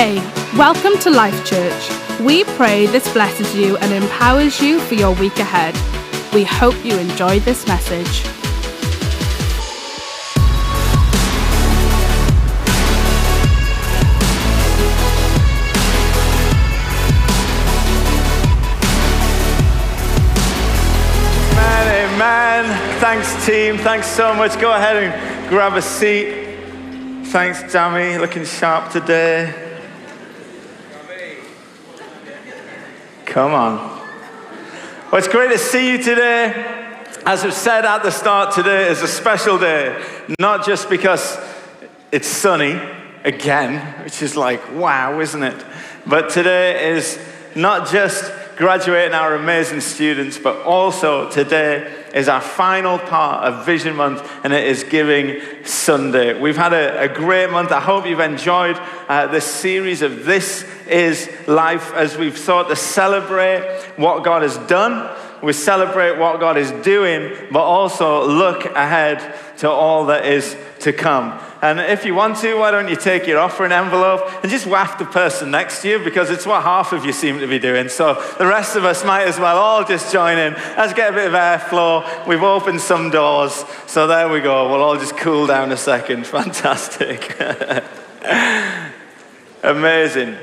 Hey, welcome to Life Church. We pray this blesses you and empowers you for your week ahead. We hope you enjoyed this message. Amen, amen. Thanks, team. Thanks so much. Go ahead and grab a seat. Thanks, Jamie. Looking sharp today. Come on. Well, it's great to see you today. As I've said at the start, today is a special day, not just because it's sunny again, which is like, wow, isn't it? But today is not just graduating our amazing students, but also today is our final part of Vision Month, and it is Giving Sunday. We've had a, a great month. I hope you've enjoyed uh, this series of This is Life as we've sought to celebrate what God has done. We celebrate what God is doing, but also look ahead to all that is to come. And if you want to, why don't you take your offering envelope and just waft the person next to you because it's what half of you seem to be doing. So the rest of us might as well all just join in. Let's get a bit of airflow. We've opened some doors. So there we go. We'll all just cool down a second. Fantastic. Amazing.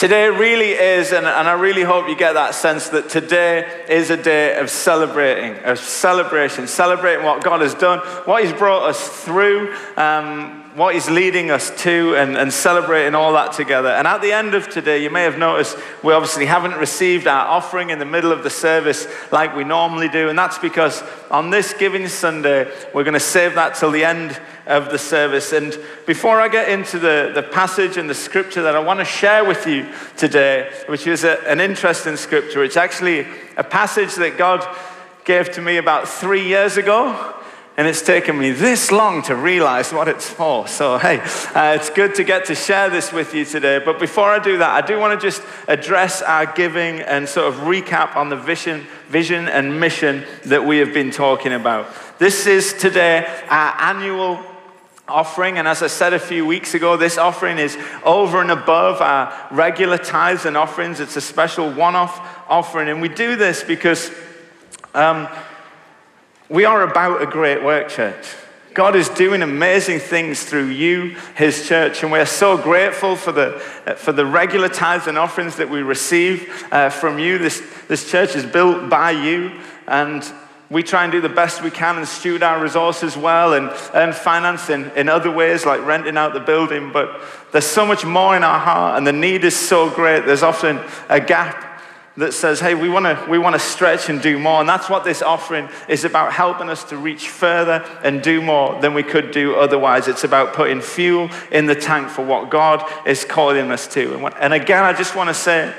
Today really is, and, and, I really hope you get that sense that today is a day of celebrating, of celebration, celebrating what God has done, what He's brought us through, um, what He's leading us to, and, and celebrating all that together. And at the end of today, you may have noticed we obviously haven't received our offering in the middle of the service like we normally do, and that's because on this Giving Sunday, we're going to save that till the end of the service. And before I get into the, the passage and the scripture that I want to share with you today, which is a, an interesting scripture, it's actually a passage that God gave to me about three years ago. And it's taken me this long to realize what it's for. So, hey, uh, it's good to get to share this with you today. But before I do that, I do want to just address our giving and sort of recap on the vision, vision and mission that we have been talking about. This is today our annual offering. And as I said a few weeks ago, this offering is over and above our regular tithes and offerings. It's a special one off offering. And we do this because um, we are about a great work, church. God is doing amazing things through you, His church, and we're so grateful for the, for the regular tithes and offerings that we receive uh, from you. This, this church is built by you, and we try and do the best we can and steward our resources well and earn finance in, in other ways, like renting out the building. But there's so much more in our heart, and the need is so great. There's often a gap that says, hey, we want to we wanna stretch and do more. And that's what this offering is about helping us to reach further and do more than we could do otherwise. It's about putting fuel in the tank for what God is calling us to. And, and again, I just want to say,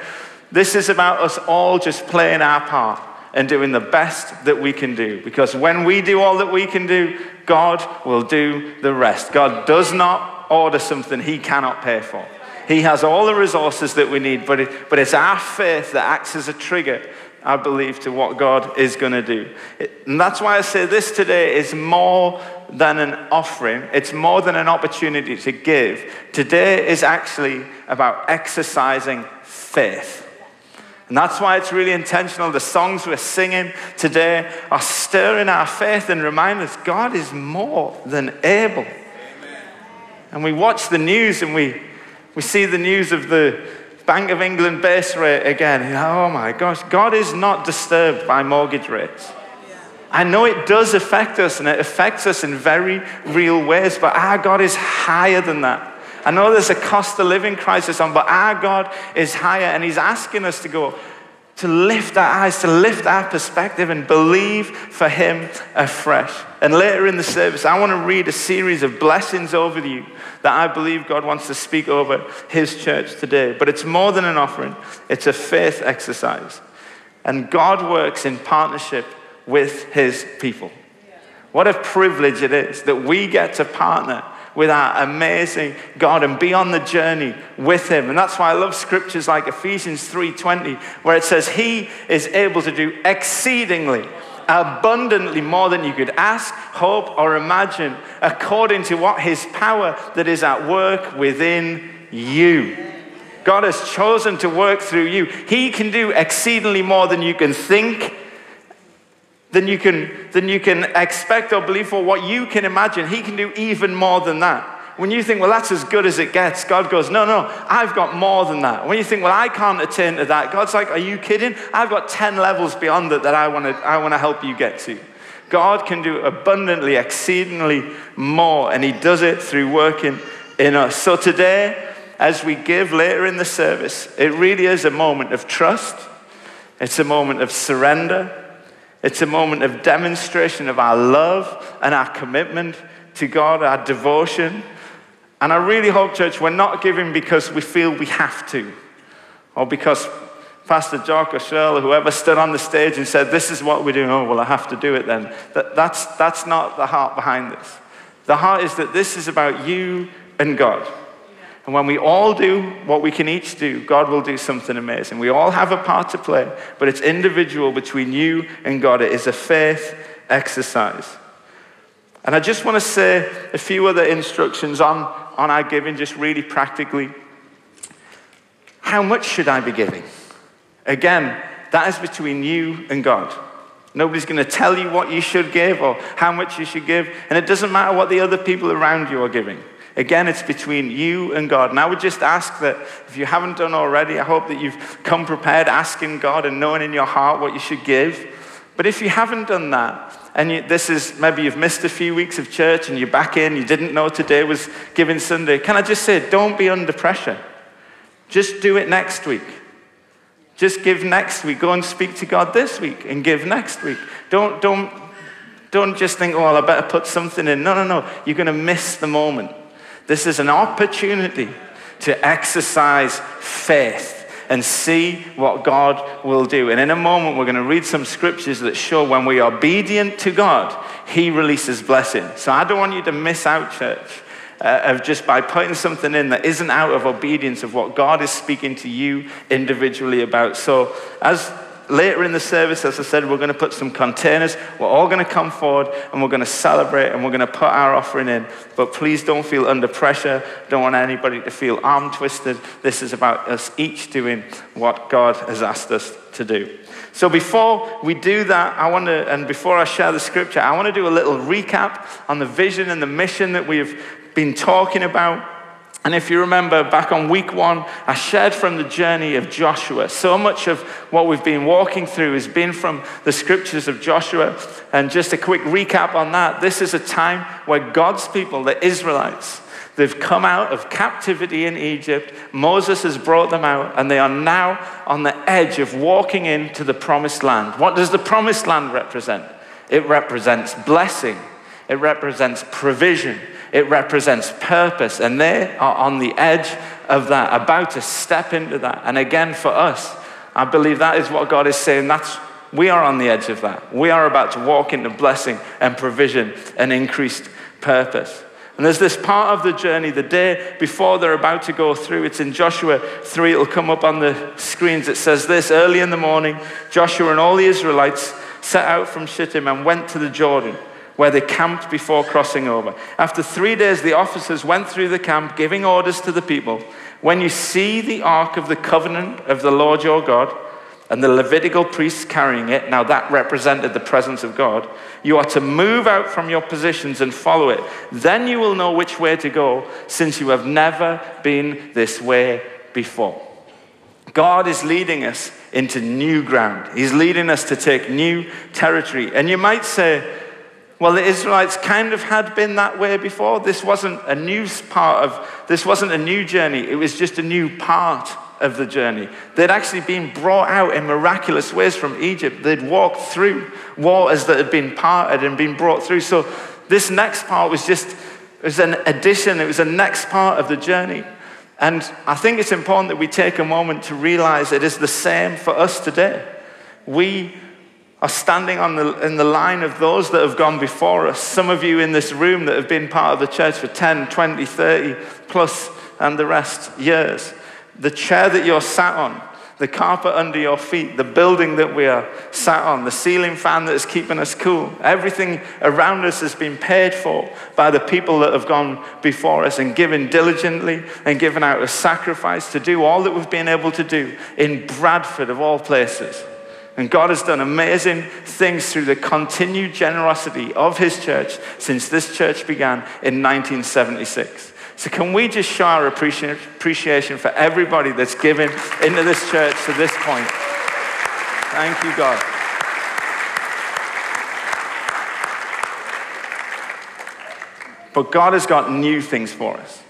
this is about us all just playing our part and doing the best that we can do. Because when we do all that we can do, God will do the rest. God does not order something he cannot pay for. He has all the resources that we need, but, it, but it's our faith that acts as a trigger, I believe, to what God is going to do. It, and that's why I say this today is more than an offering, it's more than an opportunity to give. Today is actually about exercising faith. And that's why it's really intentional. The songs we're singing today are stirring our faith and remind us God is more than able. Amen. And we watch the news and we, we see the news of the Bank of England base rate again. Oh my gosh, God is not disturbed by mortgage rates. I know it does affect us and it affects us in very real ways, but our God is higher than that. I know there's a cost of living crisis on, but our God is higher and He's asking us to go, to lift our eyes, to lift our perspective and believe for Him afresh. And later in the service, I want to read a series of blessings over you that I believe God wants to speak over His church today. But it's more than an offering, it's a faith exercise. And God works in partnership with His people. What a privilege it is that we get to partner with our amazing God and be on the journey with him. And that's why I love scriptures like Ephesians 3:20 where it says he is able to do exceedingly abundantly more than you could ask, hope or imagine according to what his power that is at work within you. God has chosen to work through you. He can do exceedingly more than you can think, than you can, than you can expect or believe, for what you can imagine. He can do even more than that. When you think, well, that's as good as it gets, God goes, no, no, I've got more than that. When you think, well, I can't attain to that, God's like, are you kidding? I've got 10 levels beyond it that I want to I want to help you get to. God can do abundantly, exceedingly more, and He does it through working in us. So today, as we give later in the service, it really is a moment of trust. It's a moment of surrender. It's a moment of demonstration of our love and our commitment to God, our devotion. And I really hope, church, we're not giving because we feel we have to, or because Pastor Jock or Cheryl or whoever stood on the stage and said, This is what we're doing. Oh, well, I have to do it then. That, that's, that's not the heart behind this. The heart is that this is about you and God. And when we all do what we can each do, God will do something amazing. We all have a part to play, but it's individual between you and God. It is a faith exercise. And I just want to say a few other instructions on, on our giving, just really practically. How much should I be giving? Again, that is between you and God. Nobody's going to tell you what you should give or how much you should give. And it doesn't matter what the other people around you are giving. Again, it's between you and God. And I would just ask that if you haven't done already, I hope that you've come prepared asking God and knowing in your heart what you should give. But if you haven't done that, and you, this is maybe you've missed a few weeks of church and you're back in, you didn't know today was Giving Sunday, can I just say, don't be under pressure. Just do it next week. Just give next week. Go and speak to God this week and give next week. Don't, don't, don't just think, oh, well, I better put something in. No, no, no. You're going to miss the moment. This is an opportunity to exercise faith and see what God will do. And in a moment, we're going to read some scriptures that show when we are obedient to God, He releases blessing. So I don't want you to miss out, church. Uh, of just by putting something in that isn't out of obedience of what God is speaking to you individually about. So, as later in the service, as I said, we're going to put some containers. We're all going to come forward and we're going to celebrate and we're going to put our offering in. But please don't feel under pressure. Don't want anybody to feel arm twisted. This is about us each doing what God has asked us to do. So before we do that, I want to, and before I share the scripture, I want to do a little recap on the vision and the mission that we've been talking about. And if you remember back on week one, I shared from the journey of Joshua. So much of what we've been walking through has been from the scriptures of Joshua. And just a quick recap on that this is a time where God's people, the Israelites, they've come out of captivity in Egypt. Moses has brought them out, and they are now on the edge of walking into the promised land. What does the promised land represent? It represents blessing, it represents provision it represents purpose. And they are on the edge of that, about to step into that. And again, for us, I believe that is what God is saying. That's we are on the edge of that. We are about to walk into blessing and provision and increased purpose. And there's this part of the journey, the day before they're about to go through. It's in Joshua 3. It'll come up on the screens. It says this Early in the morning, Joshua and all the Israelites set out from Shittim and went to the Jordan where they camped before crossing over. After three days, the officers went through the camp, giving orders to the people When you see the ark of the covenant of the Lord your God, and the Levitical priests carrying it, now that represented the presence of God, you are to move out from your positions and follow it. Then you will know which way to go, since you have never been this way before. God is leading us into new ground. He's leading us to take new territory. And you might say, well, the Israelites kind of had been that way before. This wasn't a new part of, this wasn't a new journey. It was just a new part of the journey. They'd actually been brought out in miraculous ways from Egypt. They'd walked through waters that had been parted and been brought through. So this next part was just, it was an addition. It was the next part of the journey. And I think it's important that we take a moment to realize it is the same for us today. We are standing on the, in the line of those that have gone before us. Some of you in this room that have been part of the church for 10, 20, 30 plus, and the rest years. The chair that you're sat on, the carpet under your feet, the building that we are sat on, the ceiling fan that is keeping us cool. Everything around us has been paid for by the people that have gone before us and given diligently and given out a sacrifice to do all that we've been able to do in Bradford, of all places. And God has done amazing things through the continued generosity of His church since this church began in 1976. So, can we just show our appreciation for everybody that's given into this church to this point? Thank you, God. But God has got new things for us.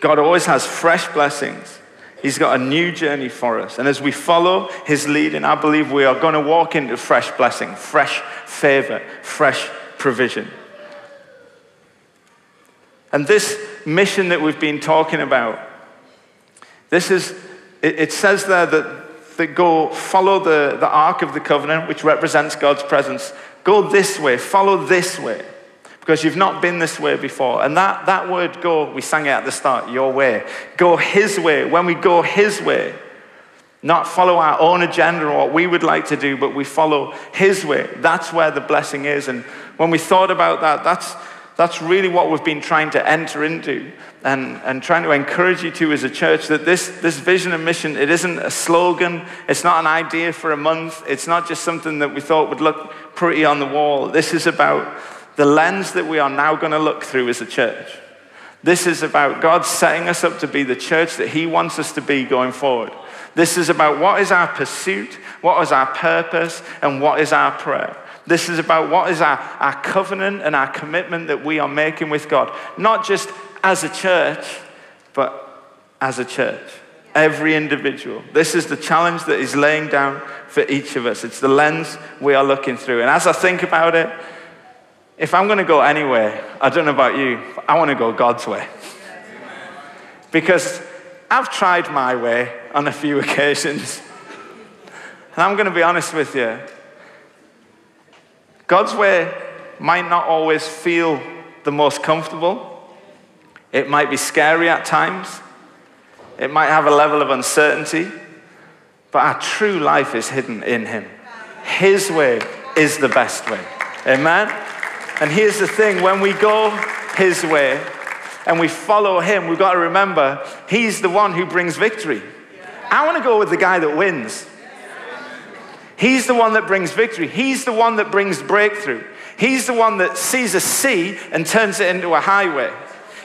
God always has fresh blessings. He's got a new journey for us. And as we follow his leading, I believe we are going to walk into fresh blessing, fresh favor, fresh provision. And this mission that we've been talking about, this is, it, it says there that, that go follow the, the Ark of the Covenant, which represents God's presence. Go this way, follow this way, because you've not been this way before. And that, that word go, we sang it at the start, your way. Go his way. When we go his way, not follow our own agenda or what we would like to do, but we follow his way. That's where the blessing is. And when we thought about that, that's that's really what we've been trying to enter into and, and trying to encourage you to as a church that this, this vision and mission, it isn't a slogan, it's not an idea for a month, it's not just something that we thought would look pretty on the wall. This is about the lens that we are now going to look through is a church. This is about God setting us up to be the church that He wants us to be going forward. This is about what is our pursuit, what is our purpose, and what is our prayer. This is about what is our, our covenant and our commitment that we are making with God, not just as a church, but as a church. Every individual. This is the challenge that He's laying down for each of us. It's the lens we are looking through. And as I think about it, if I'm going to go anywhere, I don't know about you, I want to go God's way. Because I've tried my way on a few occasions. And I'm going to be honest with you, God's way might not always feel the most comfortable. It might be scary at times. It might have a level of uncertainty. But our true life is hidden in Him. His way is the best way. Amen? And here's the thing when we go His way and we follow Him, we've got to remember He's the one who brings victory. I want to go with the guy that wins. He's the one that brings victory. He's the one that brings breakthrough. He's the one that sees a sea and turns it into a highway.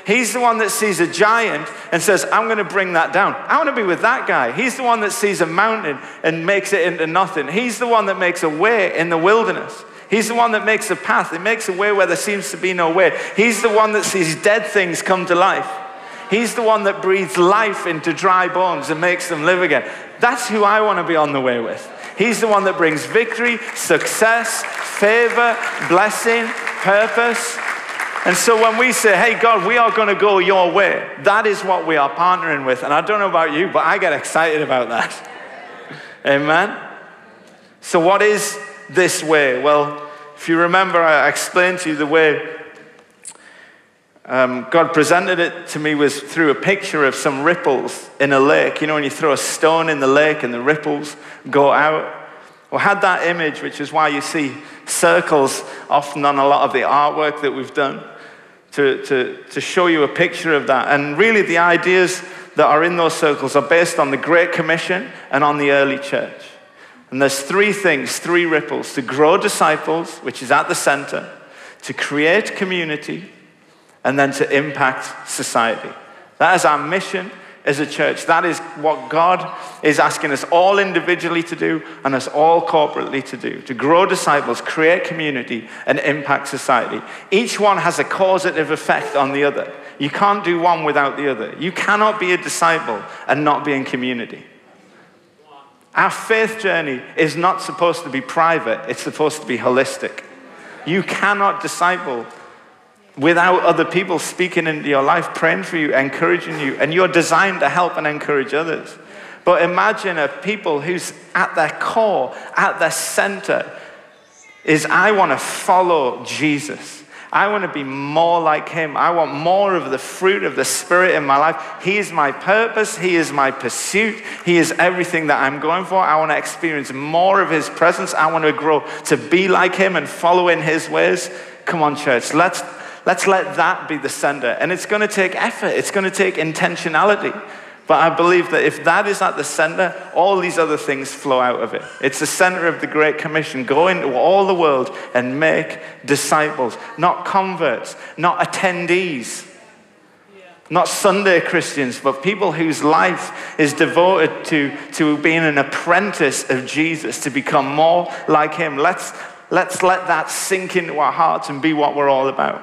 He's the one that sees a giant and says, I'm going to bring that down. I want to be with that guy. He's the one that sees a mountain and makes it into nothing. He's the one that makes a way in the wilderness. He's the one that makes a path. He makes a way where there seems to be no way. He's the one that sees dead things come to life. He's the one that breathes life into dry bones and makes them live again. That's who I want to be on the way with. He's the one that brings victory, success, favor, blessing, purpose. And so when we say, hey, God, we are going to go your way, that is what we are partnering with. And I don't know about you, but I get excited about that. Amen? So, what is this way? Well, if you remember, I explained to you the way um, God presented it to me was through a picture of some ripples in a lake. You know, when you throw a stone in the lake and the ripples go out. Well, had that image, which is why you see circles often on a lot of the artwork that we've done, to, to, to show you a picture of that. And really, the ideas that are in those circles are based on the Great Commission and on the early church. And there's three things, three ripples to grow disciples, which is at the center, to create community, and then to impact society. That is our mission as a church. That is what God is asking us all individually to do and us all corporately to do to grow disciples, create community, and impact society. Each one has a causative effect on the other. You can't do one without the other. You cannot be a disciple and not be in community. Our faith journey is not supposed to be private, it's supposed to be holistic. You cannot disciple without other people speaking into your life, praying for you, encouraging you, and you're designed to help and encourage others. But imagine a people who's at their core, at their center, is I want to follow Jesus. I want to be more like him. I want more of the fruit of the Spirit in my life. He is my purpose. He is my pursuit. He is everything that I'm going for. I want to experience more of his presence. I want to grow to be like him and follow in his ways. Come on, church. Let's, let's let that be the center. And it's going to take effort, it's going to take intentionality. But I believe that if that is at the center, all these other things flow out of it. It's the center of the Great Commission. Go into all the world and make disciples, not converts, not attendees, not Sunday Christians, but people whose life is devoted to, to being an apprentice of Jesus, to become more like Him. Let's, let's let that sink into our hearts and be what we're all about.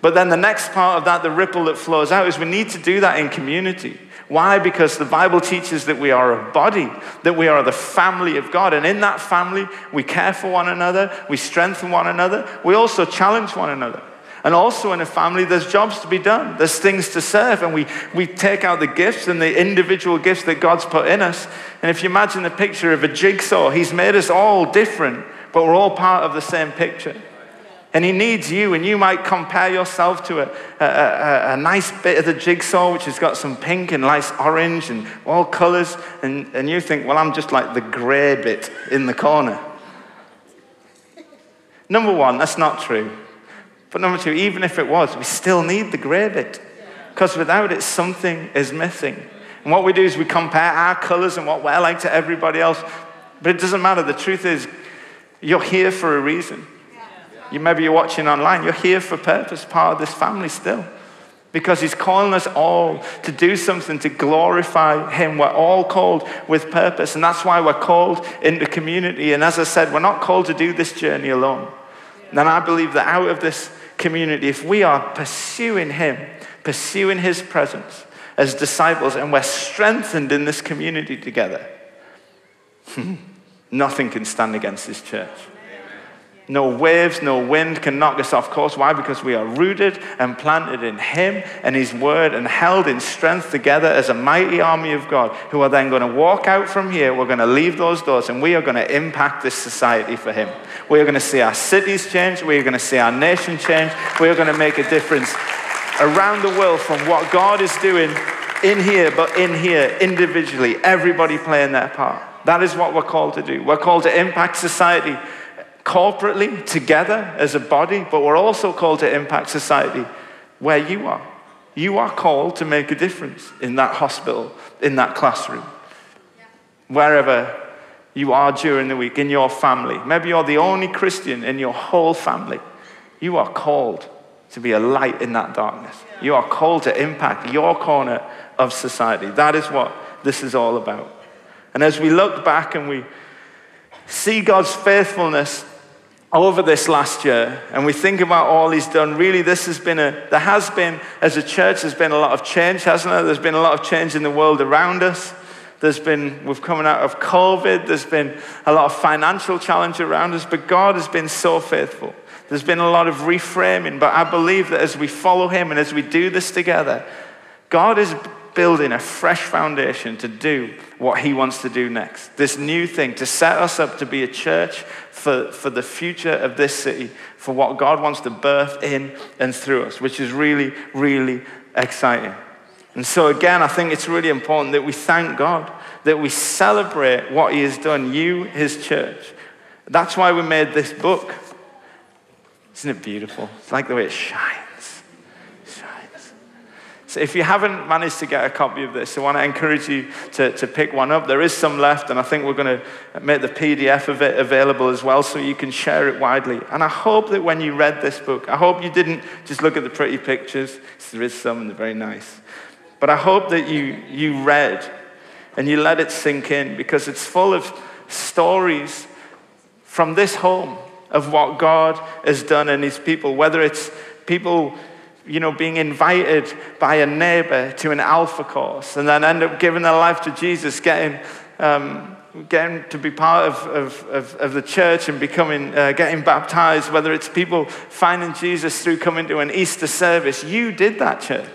But then the next part of that, the ripple that flows out, is we need to do that in community. Why? Because the Bible teaches that we are a body, that we are the family of God. And in that family, we care for one another, we strengthen one another, we also challenge one another. And also in a family, there's jobs to be done, there's things to serve, and we, we take out the gifts and the individual gifts that God's put in us. And if you imagine the picture of a jigsaw, He's made us all different, but we're all part of the same picture. And he needs you, and you might compare yourself to a, a, a, a, nice bit of the jigsaw, which has got some pink and nice orange and all colors, and, and you think, well, I'm just like the gray bit in the corner. Number one, that's not true. But number two, even if it was, we still need the gray bit, because without it, something is missing. And what we do is we compare our colors and what we're like to everybody else, but it doesn't matter. The truth is, you're here for a reason. You maybe you're watching online. You're here for purpose, part of this family still. Because he's calling us all to do something to glorify him. We're all called with purpose, and that's why we're called into community. And as I said, we're not called to do this journey alone. And I believe that out of this community, if we are pursuing him, pursuing his presence as disciples, and we're strengthened in this community together, nothing can stand against this church. No waves, no wind can knock us off course. Why? Because we are rooted and planted in Him and His Word and held in strength together as a mighty army of God who are then going to walk out from here. We're going to leave those doors and we are going to impact this society for Him. We are going to see our cities change. We are going to see our nation change. We are going to make a difference around the world from what God is doing in here, but in here individually, everybody playing their part. That is what we're called to do. We're called to impact society corporately, together as a body, but we're also called to impact society where you are. You are called to make a difference in that hospital, in that classroom, wherever you are during the week, in your family. Maybe you're the only Christian in your whole family. You are called to be a light in that darkness. You are called to impact your corner of society. That is what this is all about. And as we look back and we see God's faithfulness over this last year and we think about all he's done, really this has been a, there has been, as a church, there's been a lot of change, hasn't there? There's been a lot of change in the world around us. There's been, we've coming out of COVID, there's been a lot of financial challenge around us, but God has been so faithful. There's been a lot of reframing, but I believe that as we follow him and as we do this together, God is building a fresh foundation to do what he wants to do next. This new thing, to set us up to be a church for, for the future of this city, for what God wants to birth in and through us, which is really, really exciting. And so, again, I think it's really important that we thank God, that we celebrate what He has done, you, His church. That's why we made this book. Isn't it beautiful? It's like the way it shines. So if you haven't managed to get a copy of this, I want to encourage you to, to pick one up. There is some left, and I think we're going to make the PDF of it available as well so you can share it widely. And I hope that when you read this book, I hope you didn't just look at the pretty pictures. There is some, and they're very nice. But I hope that you, you read and you let it sink in because it's full of stories from this home of what God has done in his people, whether it's people you know, being invited by a neighbor to an alpha course and then end up giving their life to Jesus, getting, um, getting to be part of, of, of, of the church and becoming, uh, getting baptized, whether it's people finding Jesus through coming to an Easter service. You did that, church.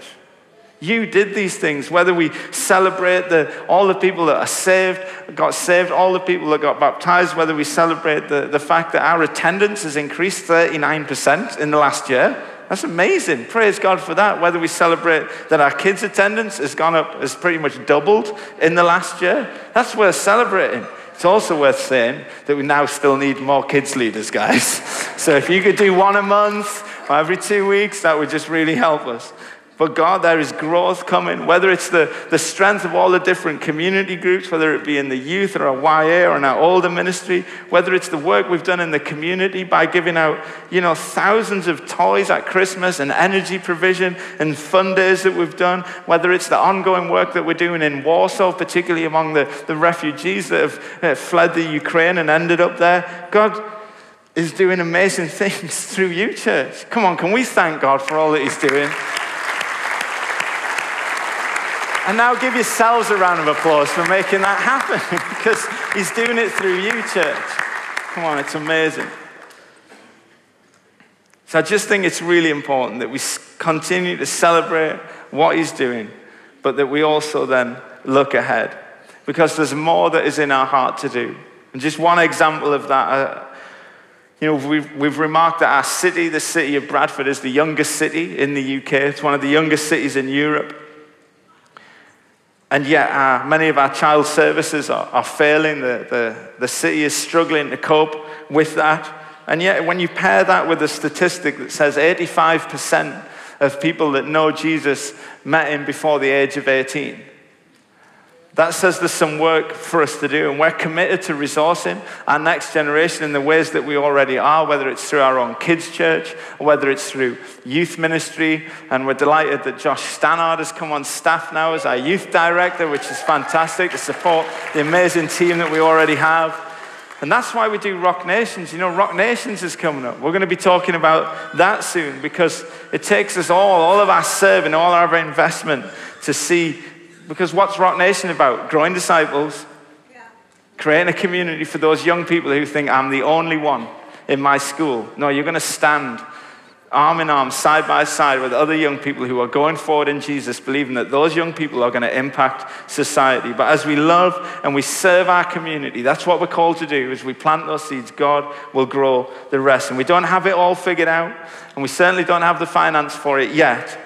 You did these things, whether we celebrate the, all the people that are saved, got saved, all the people that got baptized, whether we celebrate the, the fact that our attendance has increased 39% in the last year. That's amazing. Praise God for that. Whether we celebrate that our kids' attendance has gone up, has pretty much doubled in the last year. That's worth celebrating. It's also worth saying that we now still need more kids leaders, guys. So if you could do one a month or every two weeks, that would just really help us. But God, there is growth coming, whether it's the, the strength of all the different community groups, whether it be in the youth or a YA or in our older ministry, whether it's the work we've done in the community by giving out, you know, thousands of toys at Christmas and energy provision and fun days that we've done, whether it's the ongoing work that we're doing in Warsaw, particularly among the, the refugees that have fled the Ukraine and ended up there. God is doing amazing things through you, church. Come on, can we thank God for all that He's doing? And now give yourselves a round of applause for making that happen because he's doing it through you, church. Come on, it's amazing. So I just think it's really important that we continue to celebrate what he's doing, but that we also then look ahead because there's more that is in our heart to do. And just one example of that. Uh, you know, we've, we've remarked that our city, the city of Bradford, is the youngest city in the UK. It's one of the youngest cities in Europe. And yet, uh, many of our child services are, are failing. The, the, the city is struggling to cope with that. And yet, when you pair that with a statistic that says 85% of people that know Jesus met him before the age of 18, that says there's some work for us to do, and we're committed to resourcing our next generation in the ways that we already are, whether it's through our own kids' church, or whether it's through youth ministry. And we're delighted that Josh Stannard has come on staff now as our youth director, which is fantastic to support the amazing team that we already have. And that's why we do Rock Nations. You know, Rock Nations is coming up. We're going to be talking about that soon because it takes us all, all of our serving, all of our investment to see because what's Rock Nation about? Growing disciples, yeah. creating a community for those young people who think I'm the only one in my school. No, you're going to stand arm in arm, side by side with other young people who are going forward in Jesus, believing that those young people are going to impact society. But as we love and we serve our community, that's what we're called to do. As we plant those seeds, God will grow the rest. And we don't have it all figured out, and we certainly don't have the finance for it yet.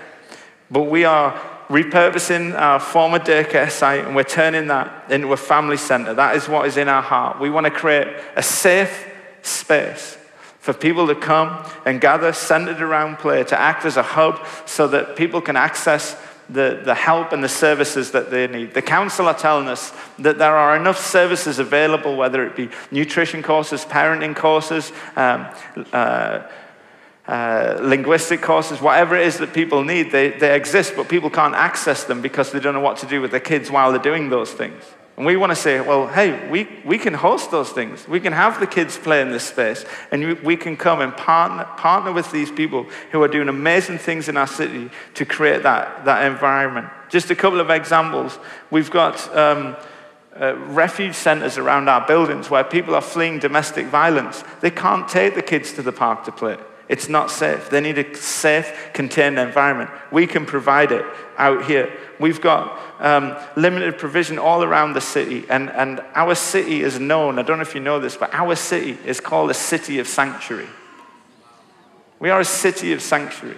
But we are repurposing our former daycare site and we're turning that into a family center. That is what is in our heart. We want to create a safe space for people to come and gather centered around play, to act as a hub so that people can access the, the help and the services that they need. The council are telling us that there are enough services available, whether it be nutrition courses, parenting courses, um, uh, uh, linguistic courses, whatever it is that people need, they, they exist, but people can't access them because they don't know what to do with their kids while they're doing those things. And we want to say, well, hey, we, we can host those things. We can have the kids play in this space. And we, can come and partner, partner with these people who are doing amazing things in our city to create that, that environment. Just a couple of examples. We've got um, uh, refuge centers around our buildings where people are fleeing domestic violence. They can't take the kids to the park to play. It's not safe. They need a safe, contained environment. We can provide it out here. We've got um, limited provision all around the city, and, and our city is known. I don't know if you know this, but our city is called a city of sanctuary. We are a city of sanctuary.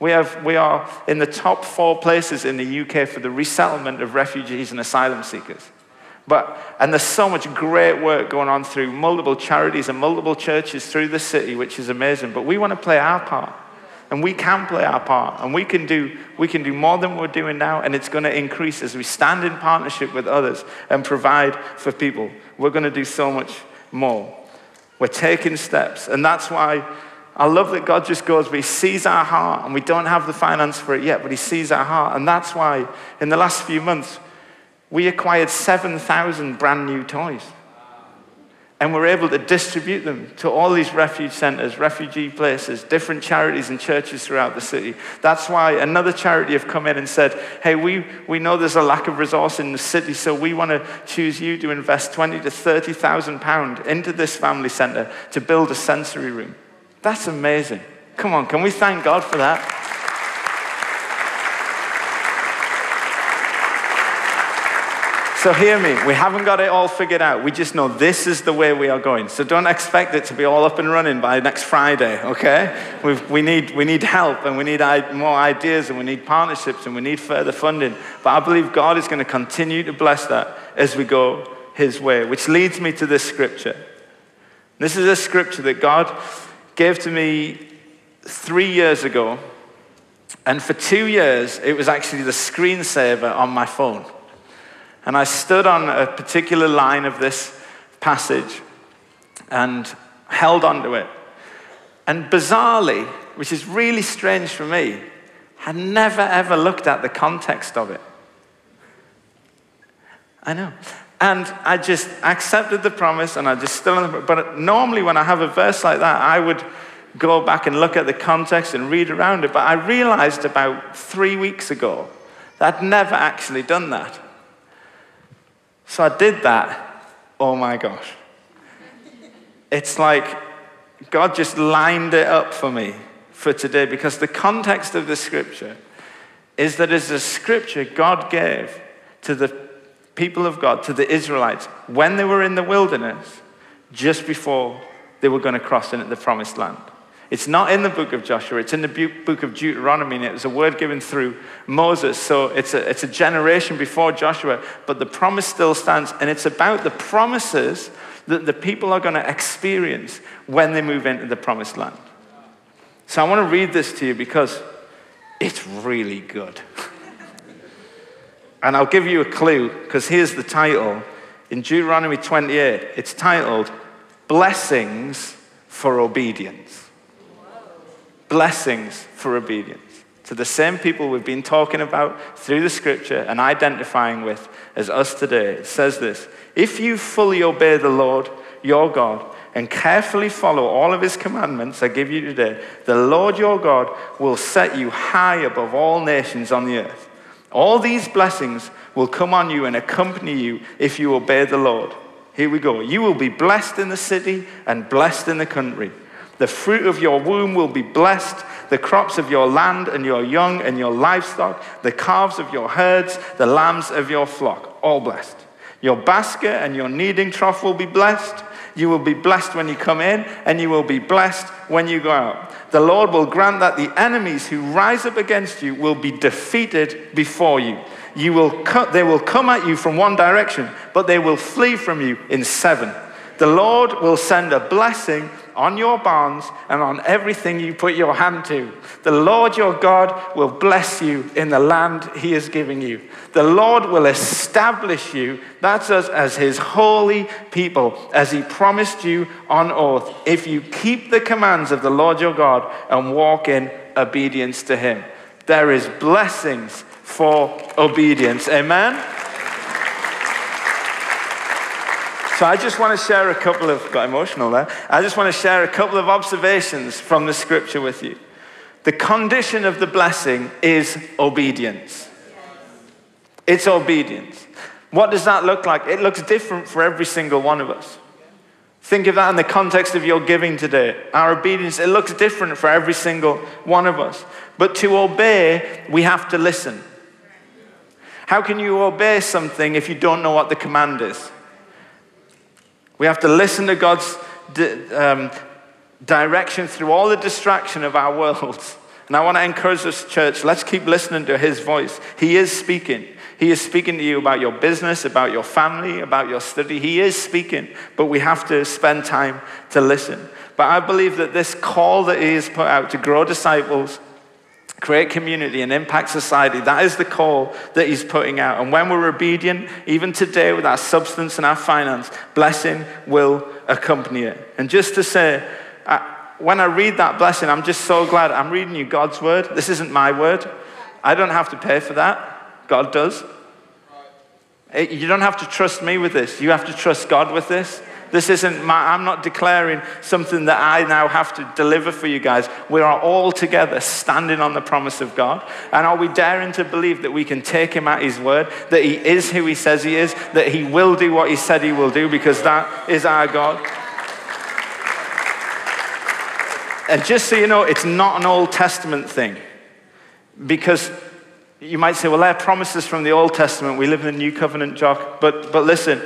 We, have, we are in the top four places in the UK for the resettlement of refugees and asylum seekers. But, and there's so much great work going on through multiple charities and multiple churches through the city, which is amazing. But we want to play our part. And we can play our part. And we can do, we can do more than we're doing now. And it's going to increase as we stand in partnership with others and provide for people. We're going to do so much more. We're taking steps. And that's why I love that God just goes, but He sees our heart. And we don't have the finance for it yet, but He sees our heart. And that's why in the last few months, we acquired 7,000 brand new toys. And we're able to distribute them to all these refuge centers, refugee places, different charities and churches throughout the city. That's why another charity have come in and said, hey, we, we know there's a lack of resource in the city, so we want to choose you to invest 20 to 30,000 pounds into this family center to build a sensory room. That's amazing. Come on, can we thank God for that? So hear me, we haven't got it all figured out. We just know this is the way we are going. So don't expect it to be all up and running by next Friday, okay? We've, we, need, we need help and we need more ideas and we need partnerships and we need further funding. But I believe God is going to continue to bless that as we go His way, which leads me to this scripture. This is a scripture that God gave to me three years ago. And for two years, it was actually the screensaver on my phone. And I stood on a particular line of this passage and held onto it. And bizarrely, which is really strange for me, had never ever looked at the context of it. I know. And I just accepted the promise and I just it. But normally, when I have a verse like that, I would go back and look at the context and read around it. But I realized about three weeks ago that I'd never actually done that. So I did that. Oh my gosh. It's like God just lined it up for me for today because the context of the scripture is that it's a scripture God gave to the people of God, to the Israelites, when they were in the wilderness, just before they were going to cross into the promised land. It's not in the book of Joshua, it's in the book of Deuteronomy, and it was a word given through Moses. So it's a, it's a generation before Joshua, but the promise still stands, and it's about the promises that the people are going to experience when they move into the promised land. So I want to read this to you because it's really good. and I'll give you a clue because here's the title. In Deuteronomy 28, it's titled Blessings for Obedience blessings for obedience to the same people we've been talking about through the scripture and identifying with as us today. It says this If you fully obey the Lord your God and carefully follow all of his commandments I give you today, the Lord your God will set you high above all nations on the earth. All these blessings will come on you and accompany you if you obey the Lord. Here we go. You will be blessed in the city and blessed in the country. The fruit of your womb will be blessed, the crops of your land and your young and your livestock, the calves of your herds, the lambs of your flock, all blessed. Your basket and your kneading trough will be blessed. You will be blessed when you come in, and you will be blessed when you go out. The Lord will grant that the enemies who rise up against you will be defeated before you. You will cut, they will come at you from one direction, but they will flee from you in seven. The Lord will send a blessing on your barns and on everything you put your hand to. The Lord your God will bless you in the land he is giving you. The Lord will establish you, that's us, as his holy people, as he promised you on oath, if you keep the commands of the Lord your God and walk in obedience to him. There is blessings for obedience. Amen. So I just want to share a couple of, got emotional there. I just want to share a couple of observations from the scripture with you. The condition of the blessing is obedience. It's obedience. What does that look like? It looks different for every single one of us. Think of that in the context of your giving today. Our obedience, it looks different for every single one of us. But to obey, we have to listen. How can you obey something if you don't know what the command is? We have to listen to God's um, direction through all the distraction of our world. And I want to encourage this church, let's keep listening to his voice. He is speaking. He is speaking to you about your business, about your family, about your study. He is speaking, but we have to spend time to listen. But I believe that this call that he has put out to grow disciples, create community and impact society. That is the call that he's putting out. And when we're obedient, even today with our substance and our finance, blessing will accompany it. And just to say, when I read that blessing, I'm just so glad I'm reading you God's word. This isn't my word. I don't have to pay for that. God does. You don't have to trust me with this. You have to trust God with this. This isn't my, I'm not declaring something that I now have to deliver for you guys. We are all together standing on the promise of God. And are we daring to believe that we can take him at his word, that he is who he says he is, that he will do what he said he will do, because that is our God? And just so you know, it's not an Old Testament thing. Because you might say, well, they're promises from the Old Testament. We live in the New Covenant, Jock. But, but listen,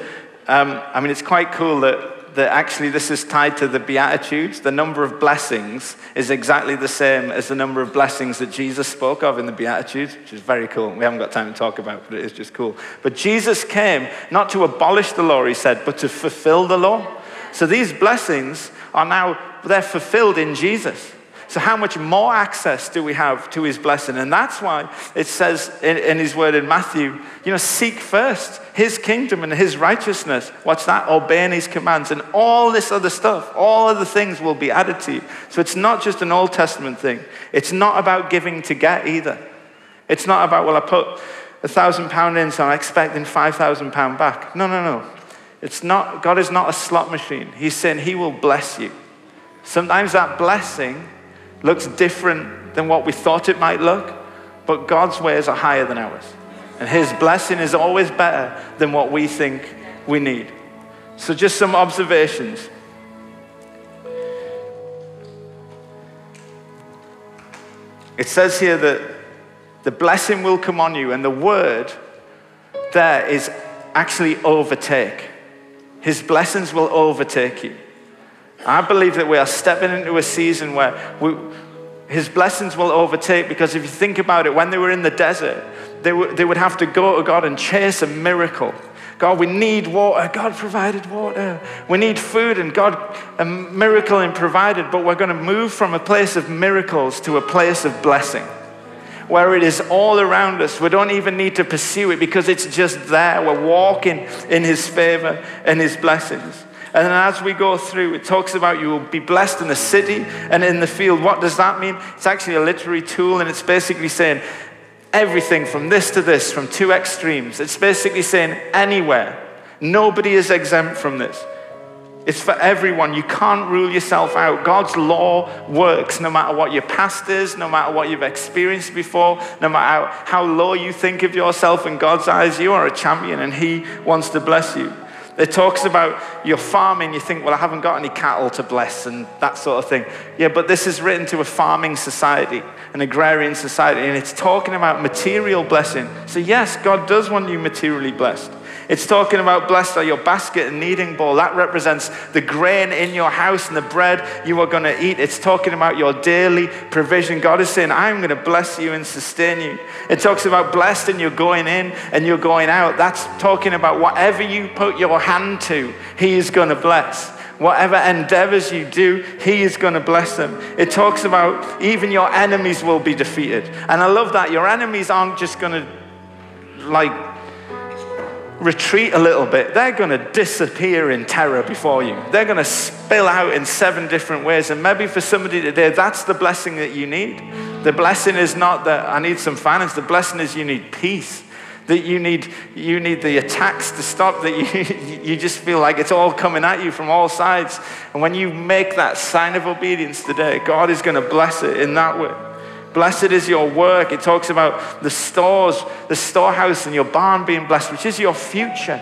um, I mean, it's quite cool that, that actually this is tied to the Beatitudes. The number of blessings is exactly the same as the number of blessings that Jesus spoke of in the Beatitudes, which is very cool. We haven't got time to talk about, but it is just cool. But Jesus came not to abolish the law, he said, but to fulfill the law. So these blessings are now, they're fulfilled in Jesus. So, how much more access do we have to his blessing? And that's why it says in, in, his word in Matthew, you know, seek first his kingdom and his righteousness. What's that? Obeying his commands. And all this other stuff, all other things will be added to you. So, it's not just an Old Testament thing, it's not about giving to get either. It's not about, well, I put a thousand pound in, so I'm expecting five thousand pound back. No, no, no. It's not, God is not a slot machine. He's saying he will bless you. Sometimes that blessing looks different than what we thought it might look, but God's ways are higher than ours. And His blessing is always better than what we think we need. So, just some observations. It says here that the blessing will come on you, and the word there is actually overtake. His blessings will overtake you. I believe that we are stepping into a season where we, his blessings will overtake because if you think about it, when they were in the desert, they, w- they would have to go to God and chase a miracle. God, we need water. God provided water. We need food, and God, a miracle and provided. But we're going to move from a place of miracles to a place of blessing, where it is all around us. We don't even need to pursue it because it's just there. We're walking in His favor and His blessings. And then as we go through, it talks about you will be blessed in the city and in the field. What does that mean? It's actually a literary tool, and it's basically saying everything from this to this, from two extremes. It's basically saying anywhere. Nobody is exempt from this. It's for everyone. You can't rule yourself out. God's law works no matter what your past is, no matter what you've experienced before, no matter how low you think of yourself in God's eyes. You are a champion, and He wants to bless you. It talks about your farming. You think, well, I haven't got any cattle to bless and that sort of thing. Yeah, but this is written to a farming society, an agrarian society, and it's talking about material blessing. So, yes, God does want you materially blessed. It's talking about blessed are your basket and kneading bowl. That represents the grain in your house and the bread you are going to eat. It's talking about your daily provision. God is saying, I'm going to bless you and sustain you. It talks about blessed and you're going in and you're going out. That's talking about whatever you put your hand to, He is going to bless. Whatever endeavors you do, He is going to bless them. It talks about even your enemies will be defeated. And I love that. Your enemies aren't just going to like retreat a little bit, they're going to disappear in terror before you. They're going to spill out in seven different ways. And maybe for somebody today, that's the blessing that you need. The blessing is not that I need some finance, the blessing is you need peace. That you need, you need the attacks to stop, that you, you just feel like it's all coming at you from all sides. And when you make that sign of obedience today, God is going to bless it in that way. Blessed is your work. It talks about the stores, the storehouse, and your barn being blessed, which is your future.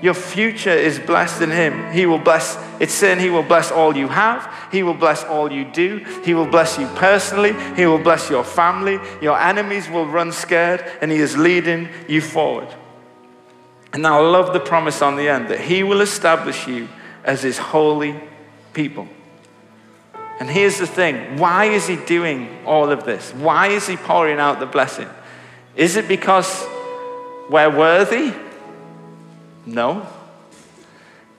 Your future is blessed in Him. He will bless, it's saying He will bless all you have. He will bless all you do. He will bless you personally. He will bless your family. Your enemies will run scared, and He is leading you forward. And now I love the promise on the end that He will establish you as His holy people. And here's the thing why is he doing all of this? Why is he pouring out the blessing? Is it because we're worthy? No.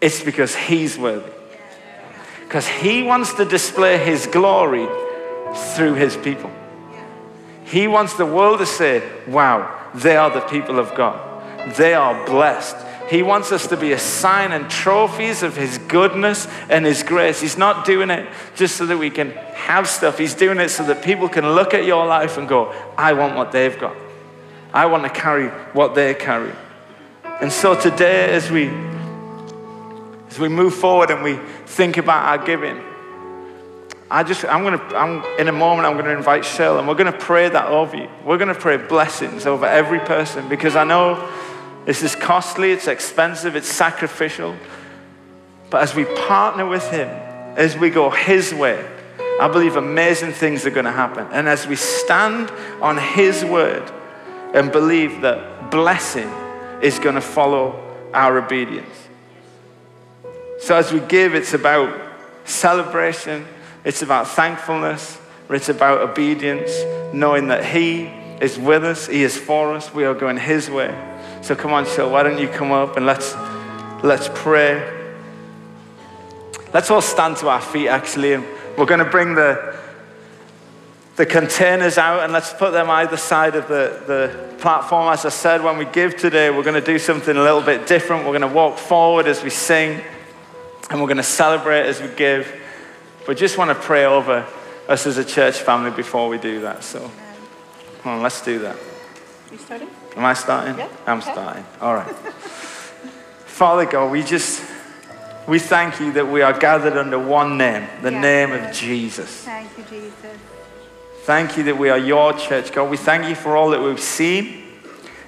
It's because he's worthy. Because he wants to display his glory through his people. He wants the world to say, wow, they are the people of God. They are blessed. He wants us to be a sign and trophies of His goodness and His grace. He's not doing it just so that we can have stuff. He's doing it so that people can look at your life and go, I want what they've got. I want to carry what they carry. And so today, as we as we move forward and we think about our giving, I just I'm gonna I'm in a moment I'm gonna invite Cheryl and we're gonna pray that over you. We're gonna pray blessings over every person because I know this is costly, it's expensive, it's sacrificial. But as we partner with Him, as we go His way, I believe amazing things are going to happen. And as we stand on His word and believe that blessing is going to follow our obedience. So as we give, it's about celebration, it's about thankfulness, it's about obedience, knowing that He is with us, He is for us, we are going His way. So come on, Phil, why don't you come up and let's let's pray. Let's all stand to our feet actually, and we're going to bring the the containers out and let's put them either side of the, the platform. As I said, when we give today, we're going to do something a little bit different. We're going to walk forward as we sing and we're going to celebrate as we give. But just want to pray over us as a church family before we do that. So, come on, let's do that. You starting? Am I starting? Yeah. I'm Okay. starting. All right. Father God, we just, we thank you that we are gathered under one name, the Yes, name of Jesus. Thank you, Jesus. Thank you that we are your church, God. We thank you for all that we've seen,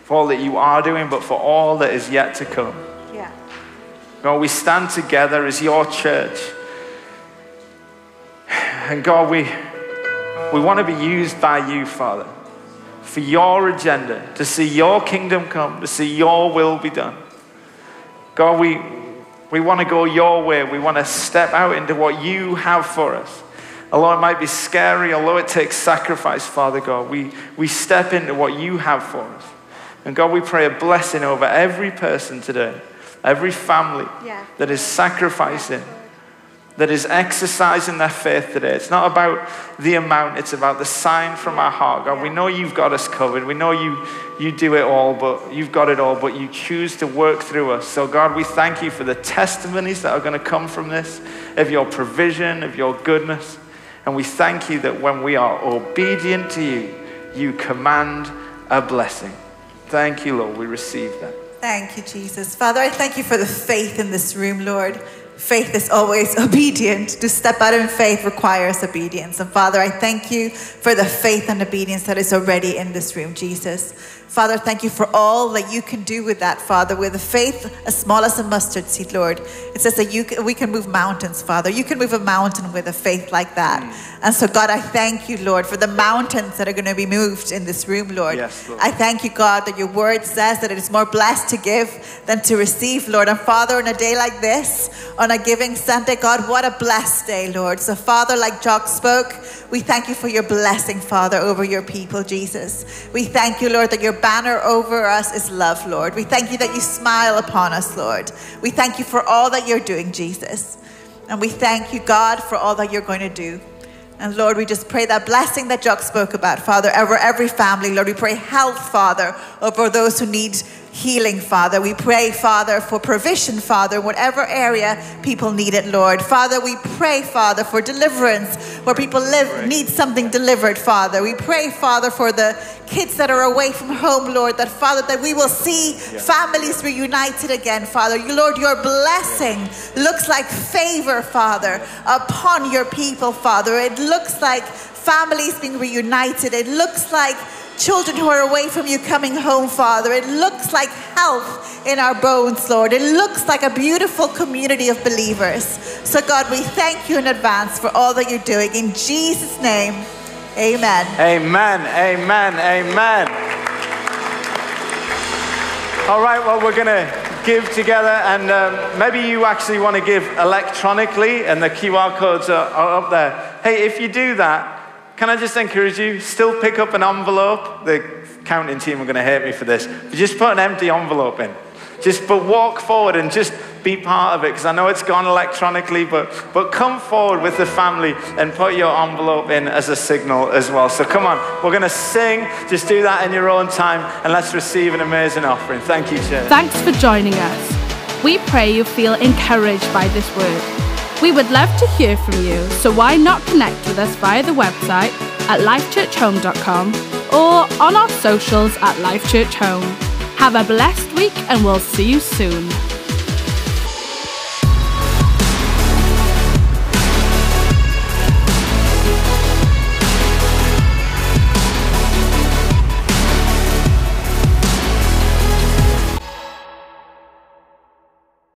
for all that you are doing, but for all that is yet to come. Yeah. God, we stand together as your church. And God, we, we want to be used by you, Father, for your agenda, to see your kingdom come, to see your will be done. God, we, we want to go your way. We want to step out into what you have for us. Although it might be scary, although it takes sacrifice, Father God, we, we step into what you have for us. And God, we pray a blessing over every person today, every family Yeah. that is sacrificing, that is exercising their faith today. It's not about the amount, it's about the sign from our heart. God, we know you've got us covered. We know you, you do it all, but you've got it all, but you choose to work through us. So, God, we thank you for the testimonies that are going to come from this, of your provision, of your goodness. And we thank you that when we are obedient to you, you command a blessing. Thank you, Lord. We receive that. Thank you, Jesus. Father, I thank you for the faith in this room, Lord. Faith is always obedient. To step out in faith requires obedience. And Father, I thank you for the faith and obedience that is already in this room, Jesus. Father, thank you for all that you can do with that, Father, with a faith as small as a mustard seed, Lord. It says that you we can move mountains, Father. You can move a mountain with a faith like that. Mm. And so, God, I thank you, Lord, for the mountains that are going to be moved in this room, Lord. Yes, Lord. I thank you, God, that your word says that it is more blessed to give than to receive, Lord. And Father, on a day like this, on a giving Sunday, God, what a blessed day, Lord. So, Father, like Jock spoke, we thank you for your blessing, Father, over your people, Jesus. We thank you, Lord, that your banner over us is love, Lord. We thank you that you smile upon us, Lord. We thank you for all that you're doing, Jesus. And we thank you, God, for all that you're going to do. And Lord, we just pray that blessing that Jock spoke about, Father, over every family. Lord, we pray health, Father, over those who need healing, Father. We pray, Father, for provision, Father, in whatever area people need it, Lord. Father, we pray, Father, for deliverance where people live need something delivered, Father. We pray, Father, for the kids that are away from home, Lord, that Father, that we will see families reunited again, Father. You, Lord, your blessing looks like favor, Father, upon your people, Father. It looks like families being reunited. It looks like children who are away from you coming home, Father. It looks like health in our bones, Lord. It looks like a beautiful community of believers. So, God, we thank you in advance for all that you're doing. In Jesus' name, amen. Amen, amen, amen. All right, well, we're going to give together, and um, maybe you actually want to give electronically, and the QR codes are, are up there. Hey, if you do that, can I just encourage you, still pick up an envelope? The counting team are going to hate me for this. But just put an empty envelope in. Just, but walk forward and just be part of it, because I know it's gone electronically, but, but come forward with the family and put your envelope in as a signal as well. So come on, we're going to sing. Just do that in your own time, and let's receive an amazing offering. Thank you, church. Thanks for joining us. We pray you feel encouraged by this word. We would love to hear from you, so why not connect with us via the website at lifechurchhome.com or on our socials at Life Church Home. Have a blessed week and we'll see you soon.